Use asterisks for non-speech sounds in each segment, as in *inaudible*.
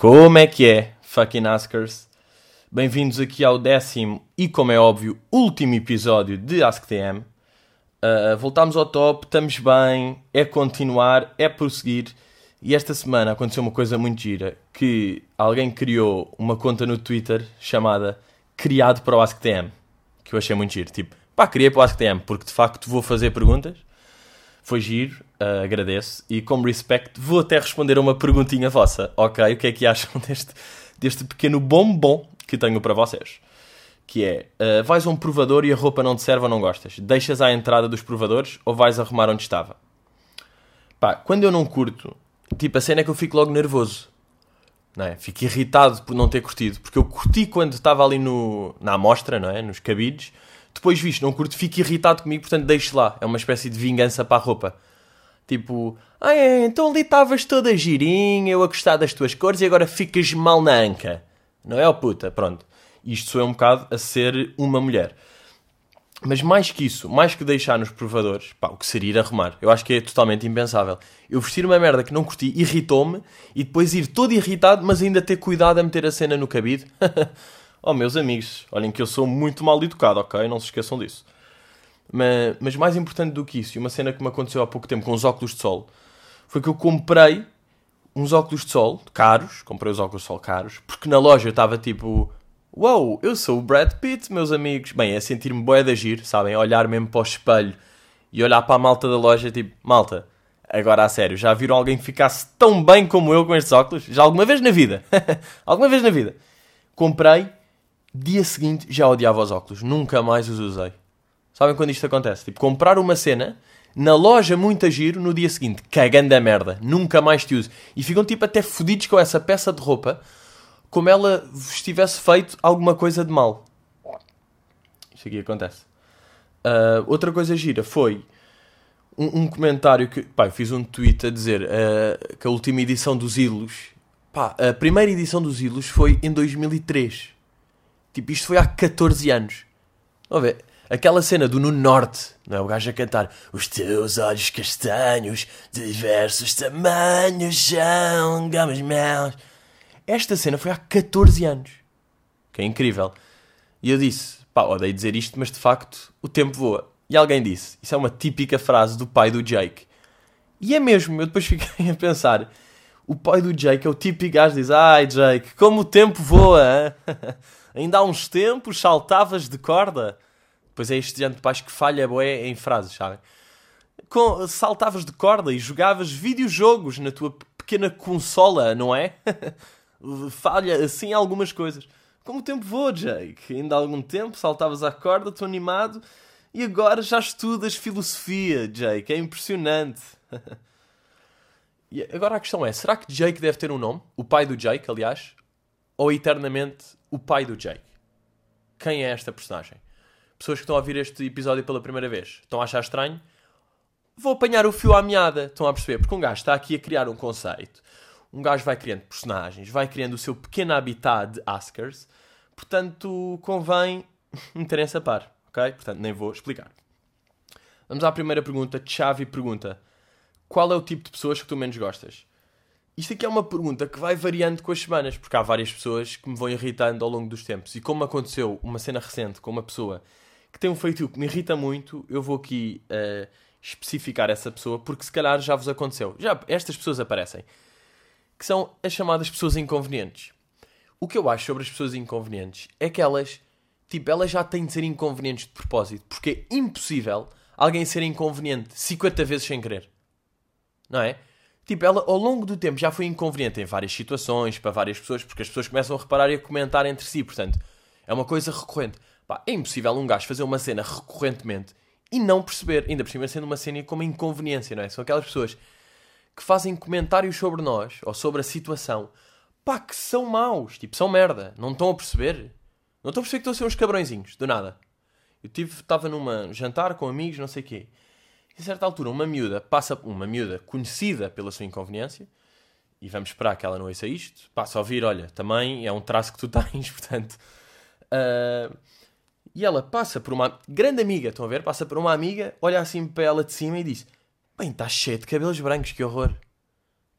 Como é que é, fucking Askers? Bem-vindos aqui ao décimo e, como é óbvio, último episódio de AskTM. Uh, voltámos ao top, estamos bem, é continuar, é prosseguir. E esta semana aconteceu uma coisa muito gira, que alguém criou uma conta no Twitter chamada Criado para o AskTM, que eu achei muito giro. Tipo, pá, criei para o AskTM, porque de facto vou fazer perguntas. Foi giro, uh, agradeço. E como respect, vou até responder a uma perguntinha vossa. Ok, o que é que acham *laughs* deste, deste pequeno bombom que tenho para vocês? Que é, uh, vais a um provador e a roupa não te serve ou não gostas? Deixas à entrada dos provadores ou vais arrumar onde estava? Pá, quando eu não curto, tipo, a cena é que eu fico logo nervoso. Não é? Fico irritado por não ter curtido. Porque eu curti quando estava ali no, na amostra, não é? Nos cabides depois visto, não curto, fico irritado comigo, portanto deixo lá. É uma espécie de vingança para a roupa. Tipo, ah é, então ali estavas toda girinha, eu a gostar das tuas cores e agora ficas mal na anca. Não é, ó puta? Pronto. Isto sou um bocado a ser uma mulher. Mas mais que isso, mais que deixar nos provadores, pá, o que seria ir arrumar? Eu acho que é totalmente impensável. Eu vestir uma merda que não curti, irritou-me, e depois ir todo irritado, mas ainda ter cuidado a meter a cena no cabide. *laughs* Oh, meus amigos, olhem que eu sou muito mal educado, ok? Não se esqueçam disso. Mas, mas mais importante do que isso, e uma cena que me aconteceu há pouco tempo com os óculos de sol, foi que eu comprei uns óculos de sol caros, comprei os óculos de sol caros, porque na loja eu estava tipo, uau, wow, eu sou o Brad Pitt, meus amigos. Bem, é sentir-me boé de agir, sabem? Olhar mesmo para o espelho e olhar para a malta da loja, tipo, malta, agora a sério, já viram alguém que ficasse tão bem como eu com estes óculos? Já alguma vez na vida? *laughs* alguma vez na vida? Comprei dia seguinte já odiava os óculos, nunca mais os usei. Sabem quando isto acontece? Tipo, comprar uma cena na loja muito a giro no dia seguinte, cagando a merda, nunca mais te uso. E ficam tipo até fodidos com essa peça de roupa, como ela vos tivesse feito alguma coisa de mal. Isto aqui acontece. Uh, outra coisa gira foi um, um, comentário que. Pá, eu fiz um tweet a dizer uh, que a última edição dos Ilos. Pá, a primeira edição dos Ilos foi em 2003. Tipo, isto foi há 14 anos. Vamos ver. Aquela cena do No Norte, não é? O gajo a cantar Os teus olhos castanhos, diversos tamanhos, são gamas mel. Esta cena foi há 14 anos. Que é incrível. E eu disse, pá, odeio dizer isto, mas de facto o tempo voa. E alguém disse, isso é uma típica frase do pai do Jake. E é mesmo, eu depois *laughs* fiquei a pensar, o pai do Jake é o típico gajo que diz, ai Jake, como o tempo voa? *laughs* Ainda há uns tempos saltavas de corda. Pois é este género de pais que falha boé em frases, sabem? Com, saltavas de corda e jogavas videojogos na tua pequena consola, não é? *laughs* falha assim algumas coisas. Como o tempo voa, Jake. Ainda há algum tempo saltavas à corda, estou animado. E agora já estudas filosofia, Jake. É impressionante. *laughs* e agora a questão é: será que Jake deve ter um nome? O pai do Jake, aliás? Ou eternamente o pai do Jake. Quem é esta personagem? Pessoas que estão a ouvir este episódio pela primeira vez estão a achar estranho? Vou apanhar o fio à meada, estão a perceber? Porque um gajo está aqui a criar um conceito. Um gajo vai criando personagens, vai criando o seu pequeno habitat de Askers. Portanto, convém *laughs* meterem essa par, ok? Portanto, nem vou explicar. Vamos à primeira pergunta. Chave pergunta: Qual é o tipo de pessoas que tu menos gostas? Isto aqui é uma pergunta que vai variando com as semanas, porque há várias pessoas que me vão irritando ao longo dos tempos. E como aconteceu uma cena recente com uma pessoa que tem um feitio que me irrita muito, eu vou aqui uh, especificar essa pessoa, porque se calhar já vos aconteceu. Já estas pessoas aparecem, que são as chamadas pessoas inconvenientes. O que eu acho sobre as pessoas inconvenientes é que elas, tipo, elas já têm de ser inconvenientes de propósito, porque é impossível alguém ser inconveniente 50 vezes sem querer. Não é? Tipo, ela ao longo do tempo já foi inconveniente em várias situações, para várias pessoas, porque as pessoas começam a reparar e a comentar entre si. Portanto, é uma coisa recorrente. Pá, é impossível um gajo fazer uma cena recorrentemente e não perceber, ainda por cima sendo uma cena como inconveniência, não é? São aquelas pessoas que fazem comentários sobre nós ou sobre a situação, pá, que são maus, tipo, são merda, não estão a perceber. Não estão a perceber que estão a ser uns cabrõezinhos, do nada. Eu tive, estava numa jantar com amigos, não sei o quê a certa altura, uma miúda passa, uma miúda conhecida pela sua inconveniência, e vamos esperar que ela não ouça isto, passa a ouvir, olha, também é um traço que tu *laughs* tens, portanto. Uh, e ela passa por uma grande amiga, estão a ver? Passa por uma amiga, olha assim para ela de cima e diz: Bem, está cheio de cabelos brancos, que horror.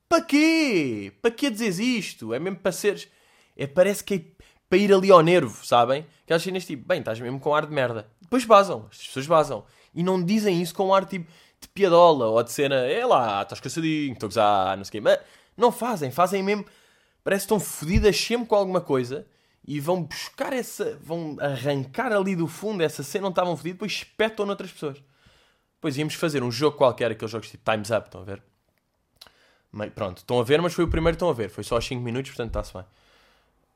Para quê? Para que dizes isto? É mesmo para seres. É, parece que é para ir ali ao nervo, sabem? Aquelas cenas tipo, bem, estás mesmo com ar de merda. Depois basam, as pessoas basam. E não dizem isso com ar tipo de piadola ou de cena, é lá, estás cansadinho, estou a gozar, não sei o quê. Mas não fazem, fazem mesmo. Parece que estão fodidas sempre com alguma coisa e vão buscar essa. vão arrancar ali do fundo essa cena onde estavam fodidos, depois espetam noutras pessoas. Depois íamos fazer um jogo qualquer, aqueles jogos tipo Time's Up, estão a ver? Meio, pronto, estão a ver, mas foi o primeiro que estão a ver. Foi só aos 5 minutos, portanto está-se bem.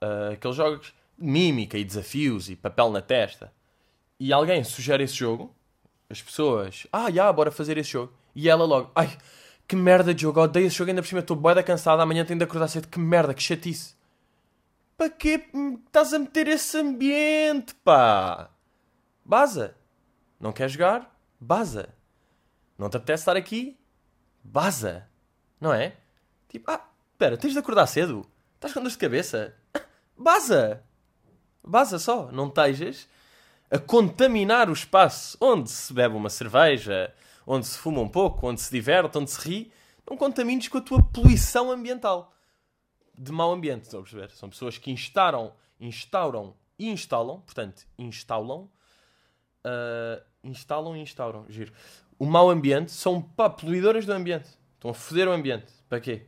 Uh, aqueles jogos mímica e desafios e papel na testa. E alguém sugere esse jogo, as pessoas, ah, já, bora fazer esse jogo. E ela logo, ai, que merda de jogo, odeio esse jogo, ainda por cima estou boeda cansada, amanhã tenho de acordar cedo, que merda, que chatice. Para que estás a meter esse ambiente, pá? Baza. Não quer jogar? Baza. Não te apetece estar aqui? Baza. Não é? Tipo, ah, espera, tens de acordar cedo? Estás com dor de cabeça? Baza. Baza só. Não estejas a contaminar o espaço onde se bebe uma cerveja, onde se fuma um pouco, onde se diverte, onde se ri. Não contamines com a tua poluição ambiental. De mau ambiente, estão a perceber? São pessoas que instauram, instauram e instalam, portanto, instalam, uh, instalam e instauram, giro. O mau ambiente são pá, poluidoras do ambiente. Estão a foder o ambiente. Para quê?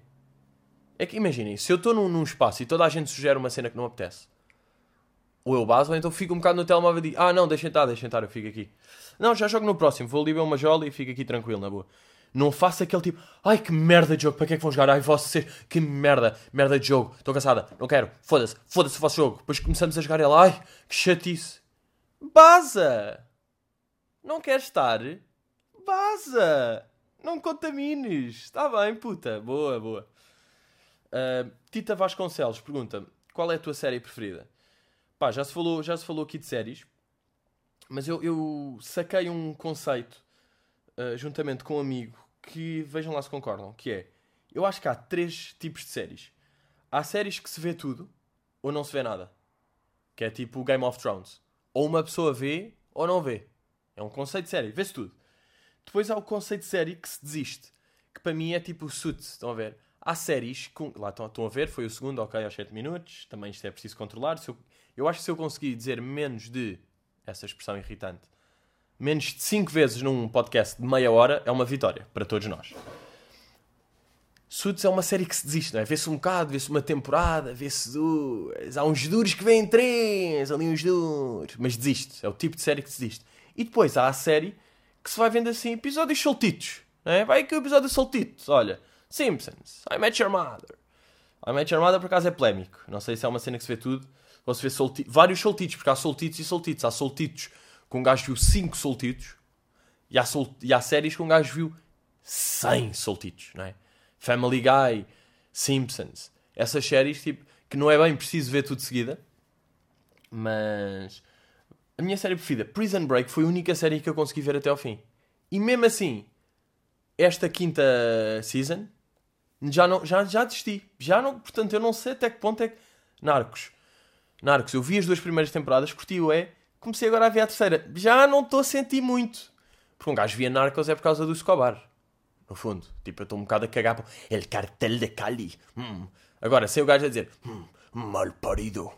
É que imaginem, se eu estou num, num, espaço e toda a gente sugere uma cena que não apetece, ou eu baso, ou então fico um bocado no telemóvel e digo, ah não, deixem estar, deixem estar, eu fico aqui. Não, já jogo no próximo, vou ali ver uma jola e fico aqui tranquilo, na boa. Não faça aquele tipo, ai que merda de jogo, para que é que vão jogar? Ai vocês, que merda, merda de jogo, estou cansada, não quero, foda-se, foda-se o vosso jogo. Depois começamos a jogar e ela, ai que chatice. Baza! Não queres estar? Baza! Não contamines. Está bem, puta. Boa, boa. Uh, Tita Vasconcelos pergunta: qual é a tua série preferida? Pá, já se falou, já se falou aqui de séries, mas eu, eu saquei um conceito uh, juntamente com um amigo que vejam lá se concordam, que é eu acho que há três tipos de séries. Há séries que se vê tudo ou não se vê nada. Que é tipo Game of Thrones. Ou uma pessoa vê ou não vê. É um conceito de série, vê-se tudo. Depois há o conceito de série que se desiste. Que para mim é tipo Suits, estão a ver? Há séries, com... lá estão, estão a ver, foi o segundo, ok, aos 7 minutos. Também isto é preciso controlar. Eu... eu acho que se eu conseguir dizer menos de, essa expressão irritante, menos de 5 vezes num podcast de meia hora, é uma vitória para todos nós. Suits é uma série que se desiste, não é? Vê-se um bocado, vê-se uma temporada, vê-se duas. Há uns duros que vêm três, ali uns duros. Mas desiste. É o tipo de série que desiste. E depois há a série que se vai vendo assim episódios soltitos. Né? Vai aqui o episódio soltitos. Olha, Simpsons, I Met Your Mother. I Met Your Mother por acaso é polémico. Não sei se é uma cena que se vê tudo. Ou se vê solti... vários soltitos, porque há soltitos e soltitos. Há soltitos com um gajo viu 5 soltitos e há, sol... e há séries com um gajo viu 100 soltitos, não é? Family Guy, Simpsons. Essas séries, tipo, que não é bem preciso ver tudo de seguida, mas a minha série preferida, Prison Break, foi a única série que eu consegui ver até ao fim. E mesmo assim, esta quinta season, já, não, já, já desisti. Já não, portanto, eu não sei até que ponto é que. Narcos. Narcos, eu vi as duas primeiras temporadas, curti o é, comecei agora a ver a terceira. Já não estou a sentir muito. Porque um gajo via Narcos é por causa do Escobar. No fundo. Tipo, eu estou um bocado a cagar para El cartel de Cali. Hum. Agora, sem o gajo a dizer, hum, mal parido.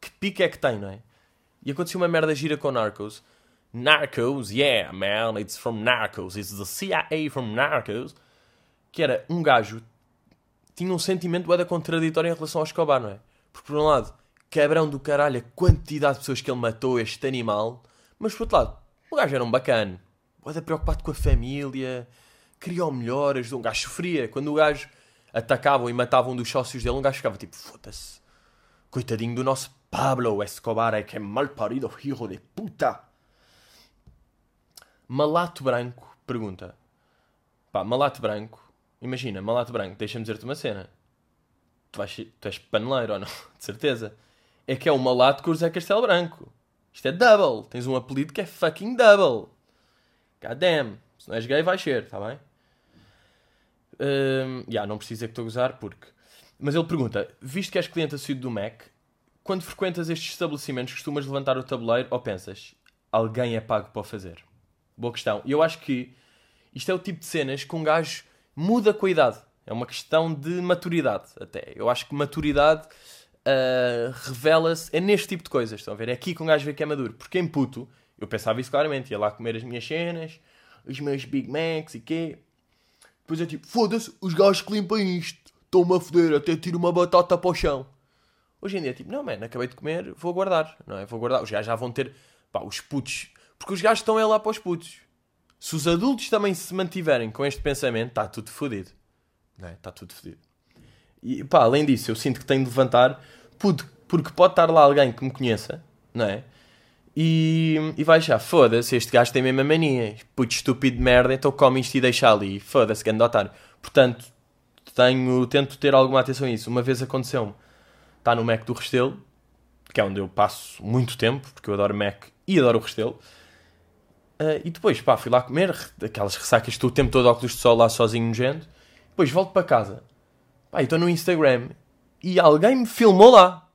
Que pique é que tem, não é? E aconteceu uma merda gira com Narcos. Narcos, yeah, man, it's from Narcos, it's the CIA from Narcos. Que era um gajo tinha um sentimento da contraditório em relação ao Escobar, não é? Porque por um lado, cabrão do caralho, a quantidade de pessoas que ele matou, este animal, mas por outro lado, o gajo era um bacana, era preocupado com a família, queria o melhor, ajudou. Um gajo sofria. Quando o gajo atacavam e matavam um dos sócios dele, um gajo ficava tipo, foda-se, coitadinho do nosso Pablo Escobar é que é mal parido, hijo de puta. Malato Branco pergunta: Pá, Malato Branco, imagina, Malato Branco, deixa-me dizer-te uma cena. Tu, vais, tu és paneleiro ou não? *laughs* De certeza. É que é o Malato com o José Castelo Branco. Isto é double. Tens um apelido que é fucking double. God damn. Se não és gay, vais ser, está bem? Um, yeah, não precisa que estou a gozar porque. Mas ele pergunta: Visto que és cliente assíduo do Mac, quando frequentas estes estabelecimentos, costumas levantar o tabuleiro ou pensas, alguém é pago para o fazer? Boa questão. E eu acho que isto é o tipo de cenas que um gajo muda com a idade. É uma questão de maturidade, até. Eu acho que maturidade uh, revela-se é neste tipo de coisas. Estão a ver? É aqui que um gajo vê que é maduro. Porque em puto, eu pensava isso claramente. Ia lá comer as minhas cenas, os meus Big Macs e quê. Depois é tipo, foda-se, os gajos que limpam isto. Estão-me a foder, até tiro uma batata para o chão. Hoje em dia é tipo, não, mano, acabei de comer, vou guardar. Não é? Vou guardar. Os gajos já vão ter, pá, os putos. Porque os gajos estão é lá para os putos. Se os adultos também se mantiverem com este pensamento, está tudo fodido. Não é? Está tudo fodido. E pá, além disso, eu sinto que tenho de levantar, porque pode estar lá alguém que me conheça, não é? E, e vai já, foda-se, este gajo tem a mesma mania. Puto estúpido de merda, então come isto e deixa ali. Foda-se, grande otário. Portanto, tenho, tento ter alguma atenção a isso. Uma vez aconteceu-me, está no Mac do Restelo, que é onde eu passo muito tempo, porque eu adoro Mac e adoro o Restelo. Uh, e depois, pá, fui lá comer, aquelas ressacas, estou o tempo todo óculos de sol lá sozinho nojento. Depois volto para casa. Pá, estou no Instagram e alguém me filmou lá.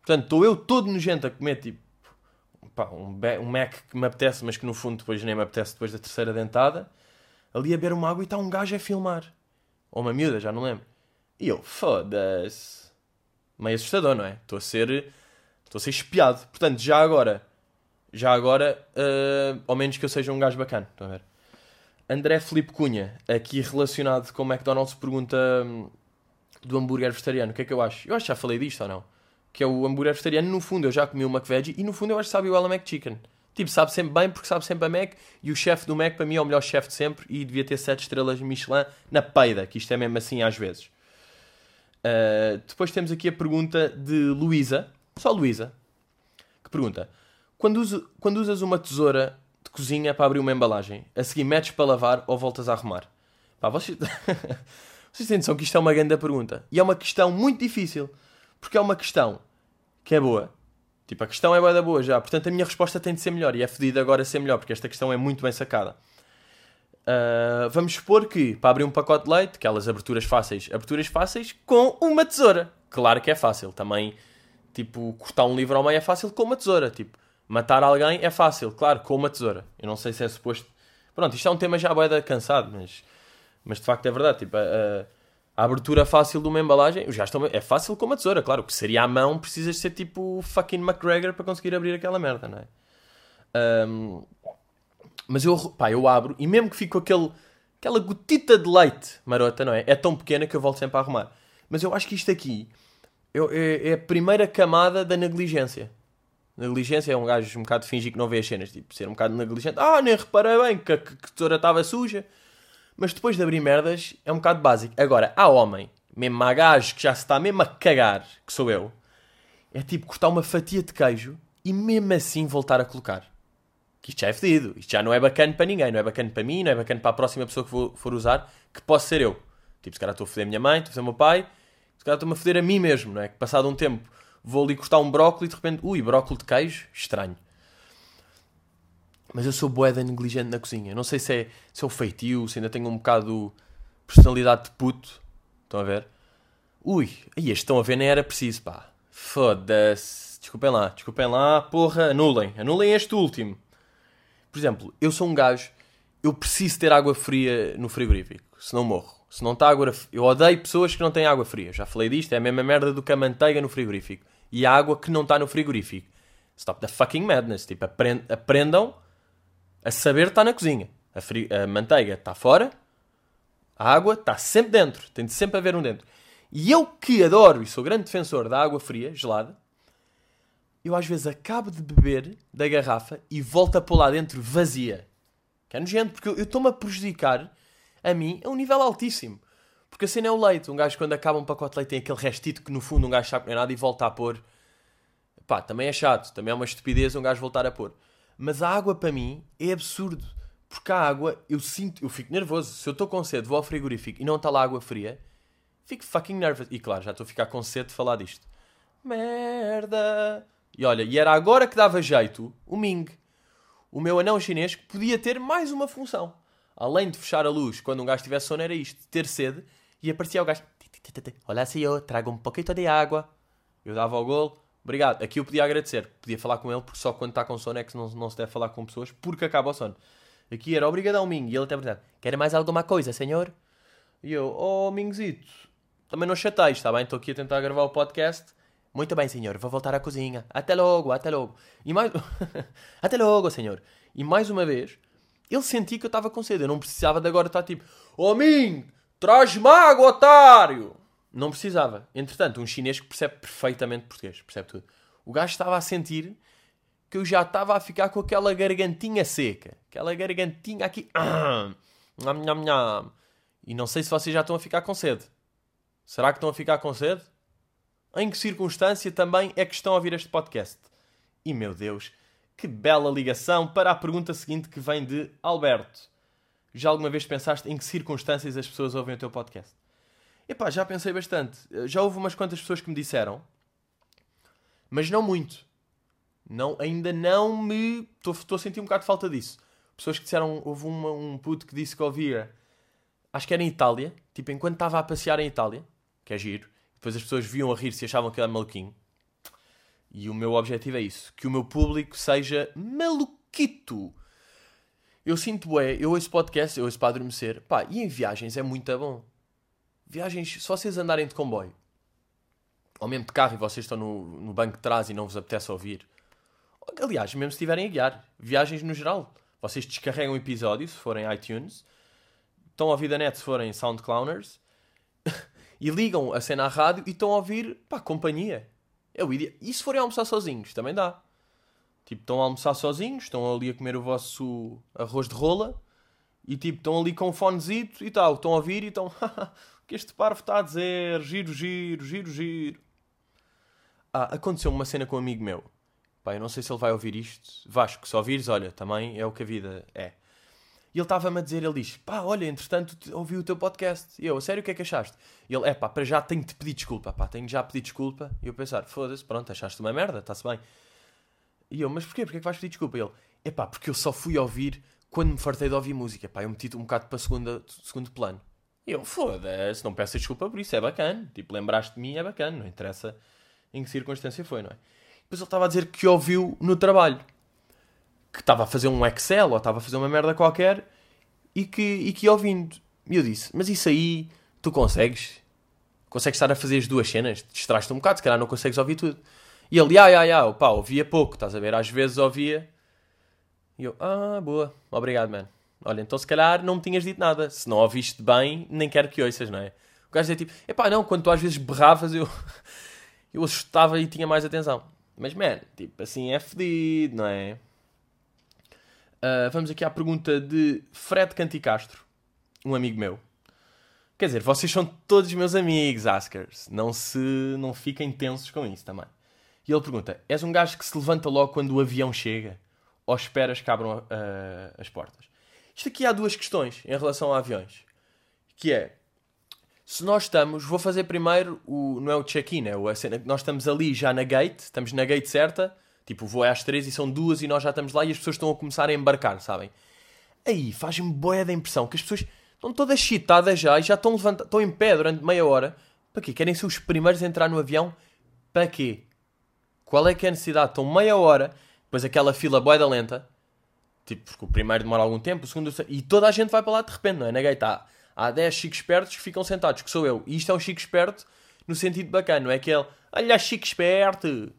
Portanto, estou eu todo nojento a comer, tipo, pá, um, um Mac que me apetece, mas que no fundo depois nem me apetece depois da terceira dentada. Ali a beber uma água e está um gajo a filmar. Ou uma miúda, já não lembro. E eu, foda-se. Meio assustador, não é? Estou a ser. Estou a ser espiado. Portanto, já agora. Já agora, uh, ao menos que eu seja um gajo bacana. Estão a ver? André Felipe Cunha, aqui relacionado com o McDonald's, pergunta hum, do hambúrguer vegetariano. O que é que eu acho? Eu acho que já falei disto ou não? Que é o hambúrguer vegetariano, no fundo eu já comi o McVeggie e no fundo eu acho que sabe igual a McChicken. Tipo, sabe sempre bem porque sabe sempre a Mac e o chefe do Mac para mim é o melhor chefe de sempre e devia ter 7 estrelas Michelin na peida, que isto é mesmo assim às vezes. Uh, depois temos aqui a pergunta de Luísa, só Luísa, que pergunta: quando, uso, quando usas uma tesoura de cozinha para abrir uma embalagem, a seguir metes para lavar ou voltas a arrumar? Pá, vocês, *laughs* vocês têm noção que isto é uma grande pergunta e é uma questão muito difícil porque é uma questão que é boa Tipo, a questão é boa da boa já. Portanto, a minha resposta tem de ser melhor. E é fedida agora ser melhor, porque esta questão é muito bem sacada. Uh, vamos supor que, para abrir um pacote de leite, aquelas aberturas fáceis, aberturas fáceis com uma tesoura. Claro que é fácil. Também, tipo, cortar um livro ao meio é fácil com uma tesoura. Tipo, matar alguém é fácil, claro, com uma tesoura. Eu não sei se é suposto... Pronto, isto é um tema já boeda cansado, mas, mas de facto é verdade. Tipo, uh, a abertura fácil de uma embalagem, já estão, é fácil com uma tesoura, claro. que seria à mão, precisas ser tipo fucking McGregor para conseguir abrir aquela merda, não é? Um, mas eu, pá, eu abro e mesmo que fico aquele, aquela gotita de leite marota, não é? É tão pequena que eu volto sempre a arrumar. Mas eu acho que isto aqui é, é a primeira camada da negligência. Negligência é um gajo um bocado fingir que não vê as cenas, tipo, ser um bocado negligente. Ah, nem reparei bem a, que a tesoura estava suja. Mas depois de abrir merdas é um bocado básico. Agora, há homem, mesmo há gajo que já se está mesmo a cagar, que sou eu, é tipo cortar uma fatia de queijo e mesmo assim voltar a colocar. Que isto já é fedido. Isto já não é bacana para ninguém. Não é bacana para mim, não é bacana para a próxima pessoa que for usar, que posso ser eu. Tipo, se calhar estou a foder a minha mãe, estou a foder o meu pai, se calhar estou-me a foder a mim mesmo, não é? Que passado um tempo vou ali cortar um brócolis e de repente, ui, brócolis de queijo? Estranho. Mas eu sou boeda negligente na cozinha. Não sei se é, se é o feitio, se ainda tenho um bocado personalidade de puto. Estão a ver? Ui, aí este estão a ver nem era preciso, pá. Foda-se. Desculpem lá, desculpem lá, porra, anulem. Anulem este último. Por exemplo, eu sou um gajo, eu preciso ter água fria no frigorífico, senão morro. Se não está água Eu odeio pessoas que não têm água fria. Já falei disto, é a mesma merda do que a manteiga no frigorífico. E a água que não está no frigorífico. Stop the fucking madness. Tipo, aprendam a saber está na cozinha. A, a manteiga está fora, a água está sempre dentro. Tem de sempre haver um dentro. E eu que adoro e sou grande defensor da água fria, gelada, eu às vezes acabo de beber da garrafa e volto a pôr lá dentro vazia. Que é nojento, porque eu estou-me a prejudicar a mim a um nível altíssimo. Porque assim é o leite. Um gajo, quando acaba um pacote de leite, tem aquele restito que no fundo um gajo sabe que não é nada e volta a pôr. Pá, também é chato. Também é uma estupidez um gajo voltar a pôr. Mas a água para mim é absurdo. Porque a água, eu sinto, eu fico nervoso. Se eu estou com sede, vou ao frigorífico e não está lá água fria, fico fucking nervoso. E claro, já estou a ficar com sede de falar disto. Merda! E olha, e era agora que dava jeito o Ming, o meu anão chinês, que podia ter mais uma função. Além de fechar a luz quando um gajo tivesse sono, era isto: ter sede. E aparecia o gajo: Olha, senhor, traga um pouquinho de água. Eu dava o golo, Obrigado. Aqui eu podia agradecer. Podia falar com ele, porque só quando está com sono é que não, não se deve falar com pessoas, porque acaba o sono. Aqui era obrigadão, Ming. E ele até perguntava: Quer mais alguma coisa, senhor? E eu, oh, Mingzito, também não chateis, está bem? Estou aqui a tentar gravar o podcast. Muito bem, senhor, vou voltar à cozinha. Até logo, até logo. E mais... *laughs* até logo, senhor. E mais uma vez, ele sentia que eu estava com sede. Eu não precisava de agora estar tipo, oh, Ming, traz-me água, otário! Não precisava. Entretanto, um chinês que percebe perfeitamente português, percebe tudo. O gajo estava a sentir que eu já estava a ficar com aquela gargantinha seca. Aquela gargantinha aqui. *clears throat* E não sei se vocês já estão a ficar com sede. Será que estão a ficar com sede? Em que circunstância também é que estão a ouvir este podcast? E meu Deus, que bela ligação para a pergunta seguinte que vem de Alberto. Já alguma vez pensaste em que circunstâncias as pessoas ouvem o teu podcast? Epá, já pensei bastante. Já houve umas quantas pessoas que me disseram, mas não muito. Não, ainda não me. Estou a sentir um bocado de falta disso. Pessoas que disseram. Houve uma, um puto que disse que ouvia. Acho que era em Itália. Tipo, enquanto estava a passear em Itália. Que é giro. Depois as pessoas viam a rir-se e achavam que era maluquinho. E o meu objetivo é isso. Que o meu público seja maluquito. Eu sinto, é, eu ouço podcast, eu ouço para adormecer. Pá, e em viagens é muito bom. Viagens, se vocês andarem de comboio, ou mesmo de carro e vocês estão no, no banco de trás e não vos apetece ouvir. Aliás, mesmo se estiverem a guiar, viagens no geral. Vocês descarregam o episódio, se forem iTunes, estão a ouvir da net se forem SoundClowners, *laughs* e ligam a cena à rádio e estão a ouvir, pá, companhia. É o ideal. E se forem almoçar sozinhos, também dá. Tipo, estão a almoçar sozinhos, estão ali a comer o vosso arroz de rola, e tipo, estão ali com um fonezito e tal, estão a ouvir e estão, *laughs* que este parvo está a dizer, giro, giro, giro, giro. Ah, aconteceu uma cena com um amigo meu. Pá, eu não sei se ele vai ouvir isto. Vasco, se ouvires, olha, também é o que a vida é. E ele estava-me a dizer, ele diz, pá, olha, entretanto ouvi o teu podcast. E eu, sério, o que é que achaste? E ele, é pá, para já tenho de te pedir desculpa, pá, tenho já pedir desculpa. E eu pensar, foda-se, pronto, achaste uma merda, está-se bem. E eu, mas porquê? Porquê é que vais pedir desculpa? E ele, é pá, porque eu só fui ouvir quando me fartei de ouvir música, pá, eu meti-te um bocado para segunda, segundo plano. Eu, foda-se, não peço desculpa por isso, é bacana. Tipo, lembraste de mim, é bacana, não interessa em que circunstância foi, não é? Depois ele estava a dizer que ouviu no trabalho. Que estava a fazer um Excel ou estava a fazer uma merda qualquer e que, e que ouvindo. E eu disse, mas isso aí tu consegues? Consegues estar a fazer as duas cenas? Distrais-te um bocado, se calhar não consegues ouvir tudo. E ele, ah, ah, ah, pá, ouvia pouco, estás a ver? Às vezes ouvia. E eu, ah, boa, obrigado, mano. Olha, então se calhar não me tinhas dito nada. Se não ouviste bem, nem quero que ouças, não é? O gajo é tipo, epá, não, quando tu às vezes berravas, eu, *laughs* eu assustava e tinha mais atenção. Mas, man, tipo, assim é fedido, não é? Uh, vamos aqui à pergunta de Fred Canticastro, um amigo meu. Quer dizer, vocês são todos meus amigos, Askers. Não se... não fiquem tensos com isso também. E ele pergunta, és um gajo que se levanta logo quando o avião chega? Ou esperas que abram uh, as portas? Isto aqui há duas questões em relação a aviões. Que é, se nós estamos, vou fazer primeiro o, não é o check-in, é a cena, nós estamos ali já na gate, estamos na gate certa, tipo o voo é às três e são duas e nós já estamos lá e as pessoas estão a começar a embarcar, sabem? Aí faz-me boia da impressão que as pessoas estão todas chitadas já e já estão, levantadas, estão em pé durante meia hora. Para quê? Querem ser os primeiros a entrar no avião? Para quê? Qual é que é a necessidade? Estão meia hora, depois aquela fila boia da lenta, tipo, porque o primeiro demora algum tempo, o segundo... E toda a gente vai para lá de repente, não é? Na gate há há 10 chicos espertos que ficam sentados, que sou eu. E isto é um chico esperto no sentido bacana, não é aquele, olha, chico esperto.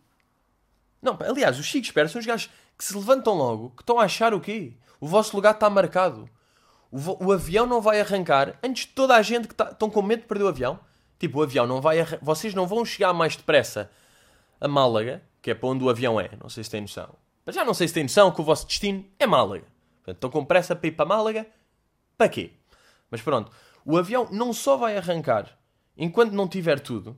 Não, aliás, os chicos espertos são os gajos que se levantam logo, que estão a achar o quê? O vosso lugar está marcado. O, o avião não vai arrancar antes de toda a gente que está, estão com medo de perder o avião. Tipo, o avião não vai Vocês não vão chegar mais depressa a Málaga, que é para onde o avião é. Não sei se têm noção. Mas já não sei se têm noção que o vosso destino é Málaga. Portanto, estão com pressa para ir para Málaga. Para quê? Mas pronto, o avião não só vai arrancar enquanto não tiver tudo,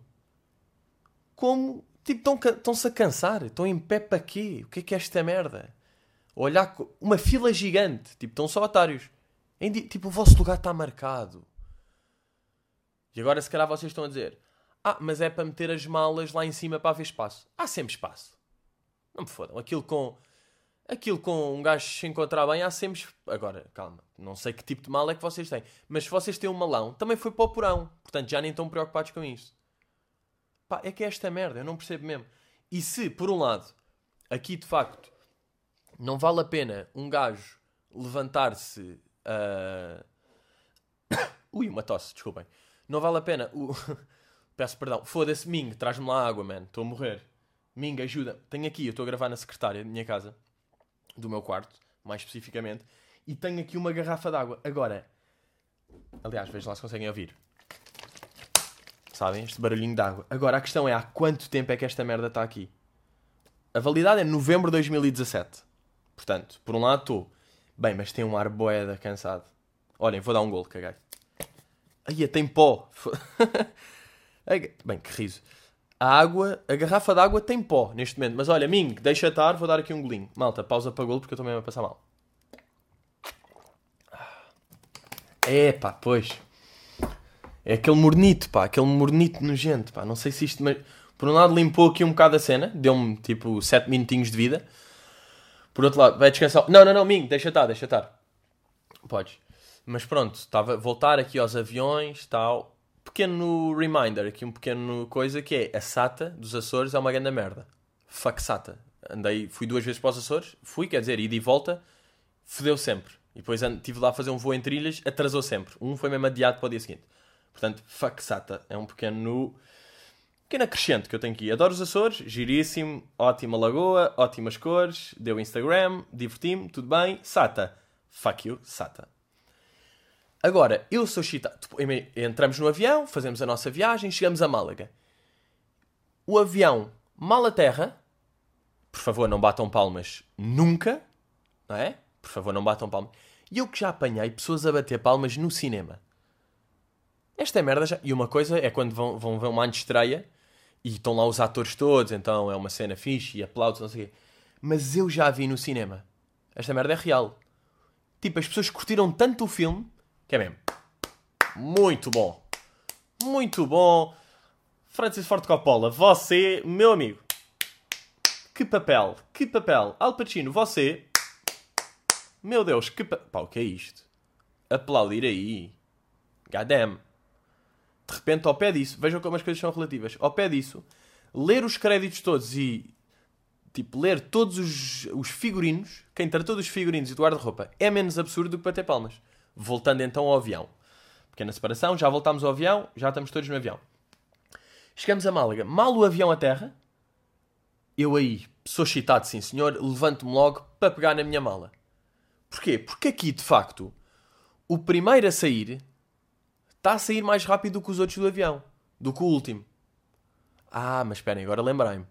como tipo, estão-se a cansar, estão em pé para quê? O que é que é esta merda? Olhar uma fila gigante, tipo, estão só otários. Tipo, o vosso lugar está marcado. E agora, se calhar, vocês estão a dizer: Ah, mas é para meter as malas lá em cima para haver espaço. Há sempre espaço. Não me fodam. Aquilo com Aquilo com um gajo se encontrar bem, há sempre. Agora, calma, não sei que tipo de mal é que vocês têm, mas se vocês têm um malão, também foi para o porão, portanto já nem estão preocupados com isso. Pá, é que é esta merda, eu não percebo mesmo. E se, por um lado, aqui de facto, não vale a pena um gajo levantar-se. Uh... *coughs* Ui, uma tosse, desculpem. Não vale a pena. *laughs* Peço perdão. Foda-se, Ming, traz-me lá água, man. Estou a morrer. Ming, ajuda. Tenho aqui, eu estou a gravar na secretária da minha casa, do meu quarto, mais especificamente, e tenho aqui uma garrafa de água. Agora, aliás, vejam lá se conseguem ouvir. Sabem? Este barulhinho de água. Agora, a questão é há quanto tempo é que esta merda está aqui? A validade é novembro de 2017. Portanto, por um lado estou. Bem, mas tem um ar boeda cansado. Olhem, vou dar um golo, caguei. Aí tem pó. *laughs* Bem, que riso. A água, a garrafa de água tem pó neste momento. Mas olha, Ming, deixa estar, vou dar aqui um golinho. Malta, pausa para golo porque eu mesmo a passar mal. É pá, pois. É aquele mornito, pá, aquele mornito nojento, pá. Não sei se isto. Mas... Por um lado, limpou aqui um bocado a cena, deu-me tipo 7 minutinhos de vida. Por outro lado, vai descansar. Não, não, não, Ming, deixa estar, deixa estar. Podes. Mas pronto, estava a voltar aqui aos aviões, tal. Pequeno reminder, aqui um pequeno coisa que é a SATA dos Açores é uma grande merda. Fuck SATA. Andei, fui duas vezes para os Açores, fui, quer dizer, ida e volta, fodeu sempre. E depois estive lá a fazer um voo em trilhas, atrasou sempre. Um foi mesmo adiado para o dia seguinte. Portanto, fuck SATA. É um pequeno pequeno acrescente que eu tenho aqui. Adoro os Açores, giríssimo, ótima lagoa, ótimas cores, deu Instagram, diverti-me, tudo bem. Sata, fuck you, Sata. Agora, eu sou chita. Entramos no avião, fazemos a nossa viagem, chegamos a Málaga. O avião mal a terra, por favor, não batam palmas nunca, não é? Por favor, não batam palmas. E eu que já apanhei pessoas a bater palmas no cinema. Esta é merda já. E uma coisa é quando vão, vão ver uma estreia e estão lá os atores todos, então é uma cena fixe e aplausos, não sei o quê. Mas eu já vi no cinema. Esta merda é real. Tipo, as pessoas curtiram tanto o filme que é mesmo. Muito bom. Muito bom. Francis Ford Coppola, você, meu amigo. Que papel, que papel. Al Pacino, você. Meu Deus, que papel. Pá, o que é isto? Aplaudir aí. Goddamn de repente, ao pé disso, vejam como as coisas são relativas, ao pé disso, ler os créditos todos e tipo, ler todos os, os figurinos, quem tratou dos figurinos e do guarda-roupa, é menos absurdo do que bater palmas. Voltando então ao avião. Pequena separação, já voltámos ao avião, já estamos todos no avião. Chegamos a Málaga, mal o avião terra, eu aí, sou sim senhor, levanto-me logo para pegar na minha mala. Porquê? Porque aqui, de facto, o primeiro a sair está a sair mais rápido do que os outros do avião, do que o último. Ah, mas esperem, agora lembrei-me.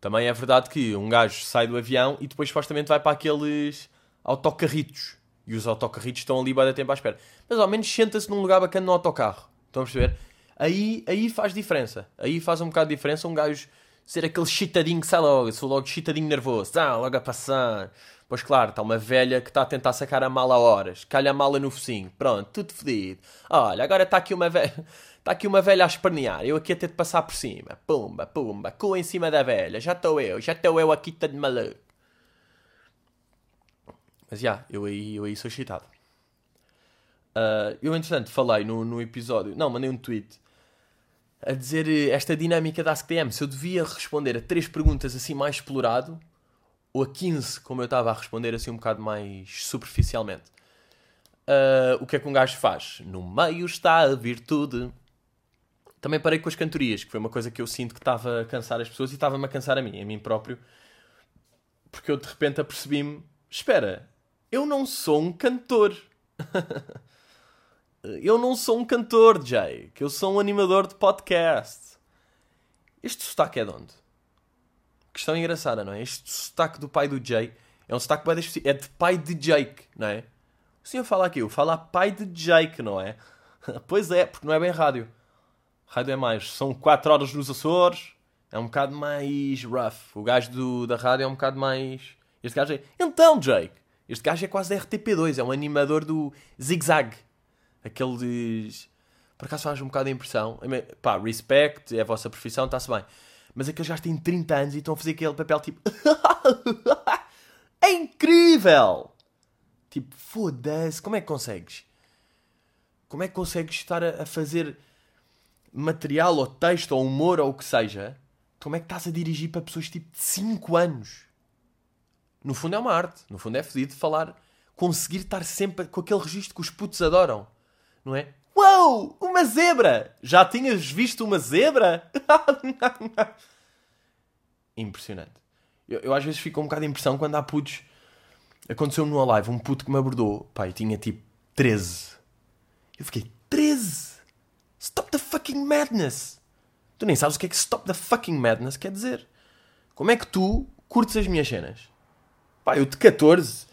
Também é verdade que um gajo sai do avião e depois supostamente vai para aqueles autocarritos. E os autocarritos estão ali bem tempo à espera. Mas ao menos senta-se num lugar bacana no autocarro. Estão a perceber? Aí, aí faz diferença. Aí faz um bocado de diferença um gajo ser aquele chitadinho que sai logo. Sou logo chitadinho nervoso. Ah, logo a passar. Pois claro, está uma velha que está a tentar sacar a mala a horas. Calha a mala no focinho. Pronto, tudo fedido. Olha, agora está aqui uma velha... *laughs* Está aqui uma velha a espernear. Eu aqui a ter de passar por cima. Pumba, pumba. Cu em cima da velha. Já estou eu. Já estou eu aqui de maluco. Mas já, yeah, eu aí, eu aí sou excitado. Uh, eu, entretanto, falei no, no episódio... Não, mandei um tweet a dizer eh, esta dinâmica da AskTM. Se eu devia responder a três perguntas assim mais explorado ou a 15, como eu estava a responder assim um bocado mais superficialmente. Uh, o que é que um gajo faz? No meio está a virtude. Também parei com as cantorias, que foi uma coisa que eu sinto que estava a cansar as pessoas e estava-me a cansar a mim, a mim próprio. Porque eu de repente apercebi-me: espera, eu não sou um cantor. *laughs* eu não sou um cantor, Jay, que eu sou um animador de podcast. Este sotaque é de onde? questão engraçada, não é? Este sotaque do pai do Jay é um sotaque bem específico. É de pai de Jake, não é? O senhor fala aqui, eu falo pai de Jake, não é? *laughs* pois é, porque não é bem rádio. Rádio é mais. São 4 horas nos Açores. É um bocado mais rough. O gajo do, da rádio é um bocado mais. Este gajo é. Então, Jake! Este gajo é quase da RTP2. É um animador do Zig Zag. Aqueles. Por acaso faz um bocado de impressão. Pá, respect, é a vossa profissão, está-se bem. Mas aqueles já têm 30 anos e estão a fazer aquele papel tipo. *laughs* é incrível! Tipo, foda-se, como é que consegues? Como é que consegues estar a, fazer material ou texto ou humor ou o que seja? Como é que estás a dirigir para pessoas tipo de 5 anos? No fundo é uma arte, no fundo é fedido falar, conseguir estar sempre com aquele registro que os putos adoram, não é? Uou! Uma zebra! Já tinhas visto uma zebra? *laughs* Impressionante. Eu, eu, às vezes fico um bocado de impressão quando há putos. Aconteceu-me no live um puto que me abordou. Pai, tinha tipo 13. Eu fiquei, 13? Stop the fucking madness! Tu nem sabes o que é que stop the fucking madness quer dizer. Como é que tu curtes as minhas cenas? Pá, eu de 14,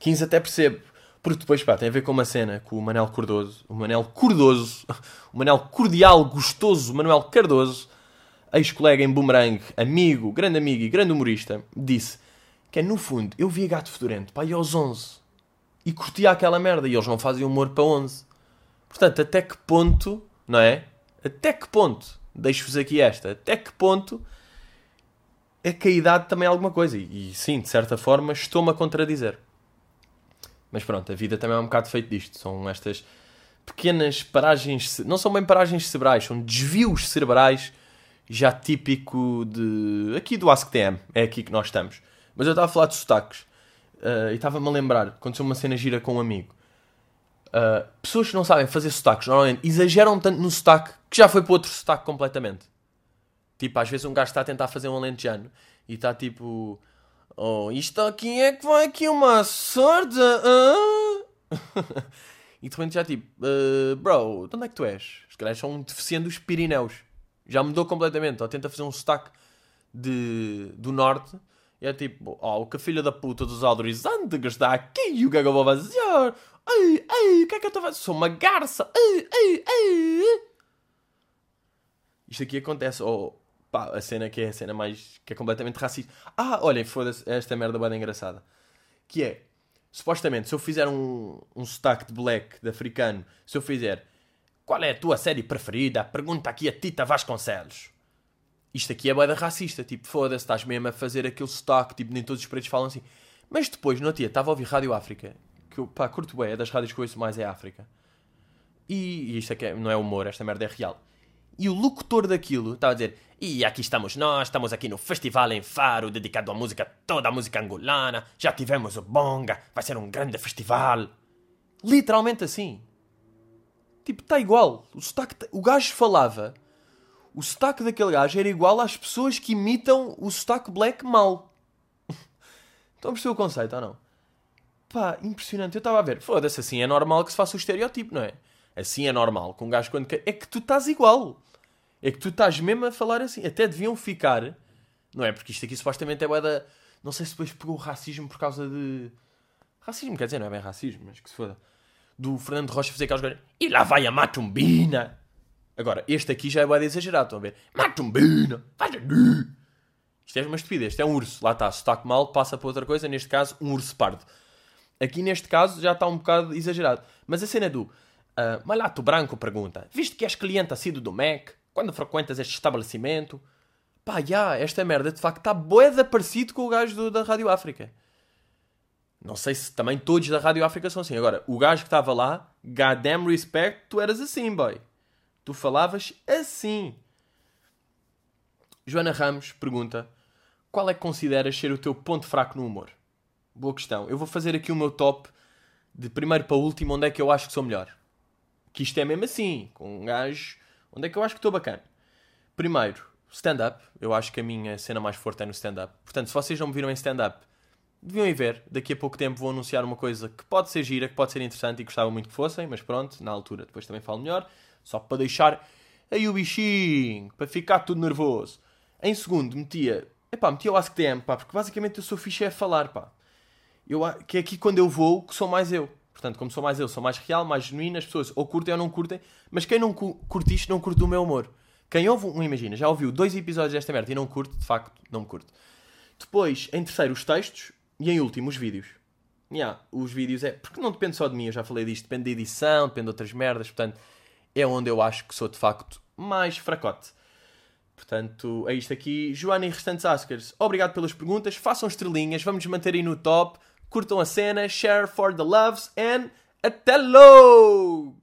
15 até percebo. Porque depois, pá, tem a ver com uma cena com o Manel Cordoso, o Manel Cordoso, *laughs* o Manel Cordial, Gostoso, Manuel Cardoso, ex-colega em Boomerang, amigo, grande amigo e grande humorista, disse que é, no fundo, eu via Gato Fedorento, pá, e aos 11. E curtia aquela merda, e eles não fazem humor para 11. Portanto, até que ponto, não é? Até que ponto, deixo-vos aqui esta, até que ponto é que a idade também é alguma coisa. E, e sim, de certa forma, estou-me a contradizer. Mas pronto, a vida também é um bocado feito disto. São estas pequenas paragens, não são bem paragens cerebrais, são desvios cerebrais já típico de aqui do AskTM, é aqui que nós estamos. Mas eu estava a falar de sotaques uh, e estava-me a lembrar, aconteceu uma cena gira com um amigo. Uh, pessoas que não sabem fazer sotaques normalmente exageram tanto no sotaque que já foi para outro sotaque completamente. Tipo, às vezes um gajo está a tentar fazer um alentejano e está tipo. Oh, isto aqui é que vai aqui uma sorte. Ah? *laughs* e de repente já tipo, uh, bro, de onde é que tu és? Os caras são um deficiente dos Pirineus. Já mudou completamente. Ou tenta fazer um sotaque de, do norte. E é tipo, oh, que filho da puta dos aldorizantes está aqui o que é que eu vou fazer? Ei, ei, o que é que eu estou a fazer? Sou uma garça. Ei, ei, ei. Isto aqui acontece. Pá, a cena que é a cena mais. que é completamente racista. Ah, olhem, foda-se, esta merda bem engraçada. Que é, supostamente, se eu fizer um, um sotaque de black, de africano, se eu fizer qual é a tua série preferida? Pergunta aqui a Tita Vasconcelos. Isto aqui é boeda racista, tipo, foda-se, estás mesmo a fazer aquele sotaque, tipo, nem todos os pretos falam assim. Mas depois, no dia, estava a ouvir Rádio África, que eu, pá, curto bem, é das rádios que eu ouço mais é África. E, e isto aqui é, não é humor, esta merda é real. E o locutor daquilo estava a dizer: E aqui estamos nós, estamos aqui no festival em Faro, dedicado à música, toda a música angolana. Já tivemos o Bonga, vai ser um grande festival. Literalmente assim. Tipo, está igual. O, sotaque, tá, o gajo falava. O sotaque daquele gajo era igual às pessoas que imitam o sotaque black mal. *laughs* Estão a perceber o conceito ou não? Pá, impressionante. Eu estava a ver. Foda-se, assim é normal que se faça o estereótipo, não é? Assim é normal. Com um gajo quando. É que tu estás igual. É que tu estás mesmo a falar assim. Até deviam ficar. Não é? Porque isto aqui supostamente é bué da. Não sei se depois pegou racismo por causa de. Racismo, quer dizer, não é bem racismo, mas que se foda. Do Fernando Rocha fazer aquelas coisas. E lá vai a Matumbina! Agora, este aqui já é bué exagerado, estão a ver? Matumbina! Vai Isto é uma estupidez, isto é um urso. Lá está, sotaque mal, passa para outra coisa, neste caso, um urso pardo. Aqui neste caso já está um bocado exagerado. Mas a cena do uh, Malato Branco pergunta: Visto que és cliente assíduo do Mac, quando frequentas este estabelecimento? Pá, já, esta merda de facto está boeda parecido com o gajo do, da Rádio África. Não sei se também todos da Rádio África são assim. Agora, o gajo que estava lá, goddamn respect, tu eras assim, boy. Tu falavas assim. Joana Ramos pergunta: Qual é que consideras ser o teu ponto fraco no humor? Boa questão. Eu vou fazer aqui o meu top de primeiro para último, onde é que eu acho que sou melhor. Que isto é mesmo assim, com um gajo. Onde é que eu acho que estou bacana? Primeiro, stand-up. Eu acho que a minha cena mais forte é no stand-up. Portanto, se vocês não me viram em stand-up, deviam ir ver. Daqui a pouco tempo vou anunciar uma coisa que pode ser gira, que pode ser interessante e gostava muito que fossem, mas pronto, na altura depois também falo melhor. Só para deixar aí o bichinho, para ficar tudo nervoso. Em segundo, metia. Epá, metia o AskTM, pá, porque basicamente eu sou fixe a falar, pá. Eu, que é aqui quando eu vou que sou mais eu. Portanto, como sou mais eu, sou mais real, mais genuíno, as pessoas ou curtem ou não curtem, mas quem não curte isto não curte o meu humor. Quem ouve, um, imagina, já ouviu dois episódios desta merda e não curte, de facto, não me curte. Depois, em terceiro, os textos e em último, os vídeos. Yeah, os vídeos é. Porque não depende só de mim, eu já falei disto, depende da edição, depende de outras merdas, portanto, é onde eu acho que sou de facto mais fracote. Portanto, é isto aqui. Joana e restantes Askers, obrigado pelas perguntas. Façam estrelinhas, vamos manter aí no top curtam a cena, share for the loves and até logo!